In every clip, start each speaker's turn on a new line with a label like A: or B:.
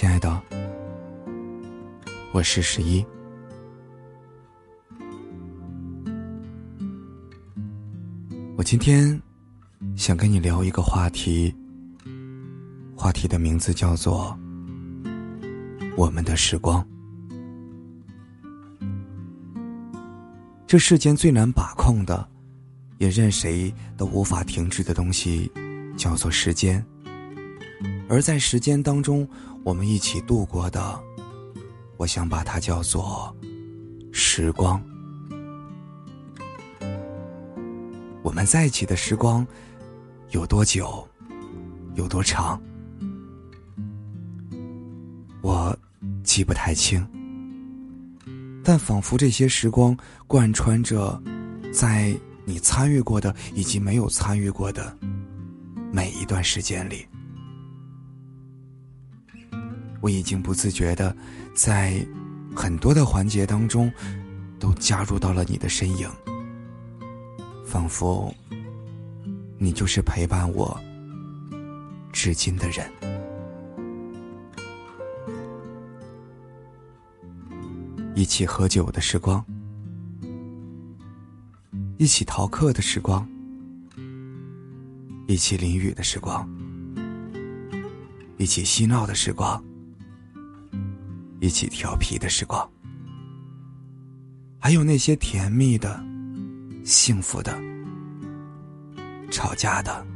A: 亲爱的，我是十一。我今天想跟你聊一个话题，话题的名字叫做“我们的时光”。这世间最难把控的，也任谁都无法停止的东西，叫做时间。而在时间当中，我们一起度过的，我想把它叫做时光。我们在一起的时光有多久，有多长，我记不太清。但仿佛这些时光贯穿着，在你参与过的以及没有参与过的每一段时间里，我已经不自觉的在很多的环节当中都加入到了你的身影，仿佛你就是陪伴我至今的人。一起喝酒的时光，一起逃课的时光，一起淋雨的时光，一起嬉闹的时光，一起调皮的时光，还有那些甜蜜的、幸福的、吵架的、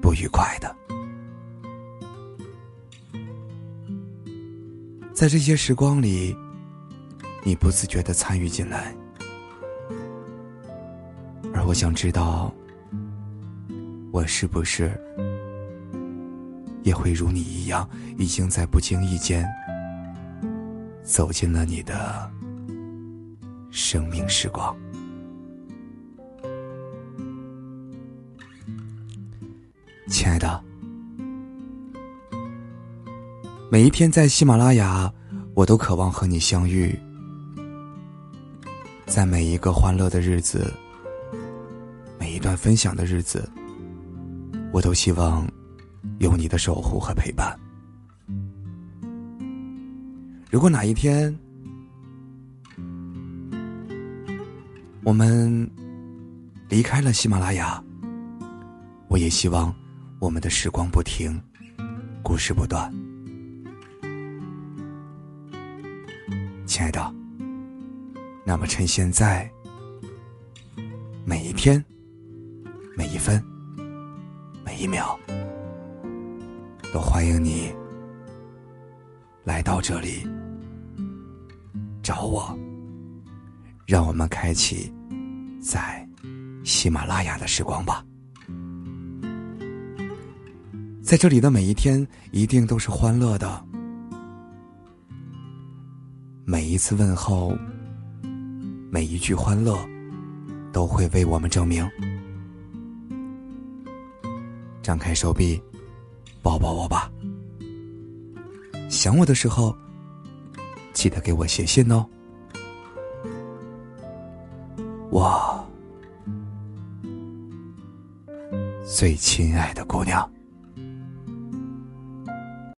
A: 不愉快的，在这些时光里。你不自觉的参与进来，而我想知道，我是不是也会如你一样，已经在不经意间走进了你的生命时光？亲爱的，每一天在喜马拉雅，我都渴望和你相遇。在每一个欢乐的日子，每一段分享的日子，我都希望有你的守护和陪伴。如果哪一天我们离开了喜马拉雅，我也希望我们的时光不停，故事不断，亲爱的。那么，趁现在，每一天、每一分、每一秒，都欢迎你来到这里找我，让我们开启在喜马拉雅的时光吧。在这里的每一天，一定都是欢乐的，每一次问候。每一句欢乐，都会为我们证明。张开手臂，抱抱我吧。想我的时候，记得给我写信哦。我最亲爱的姑娘。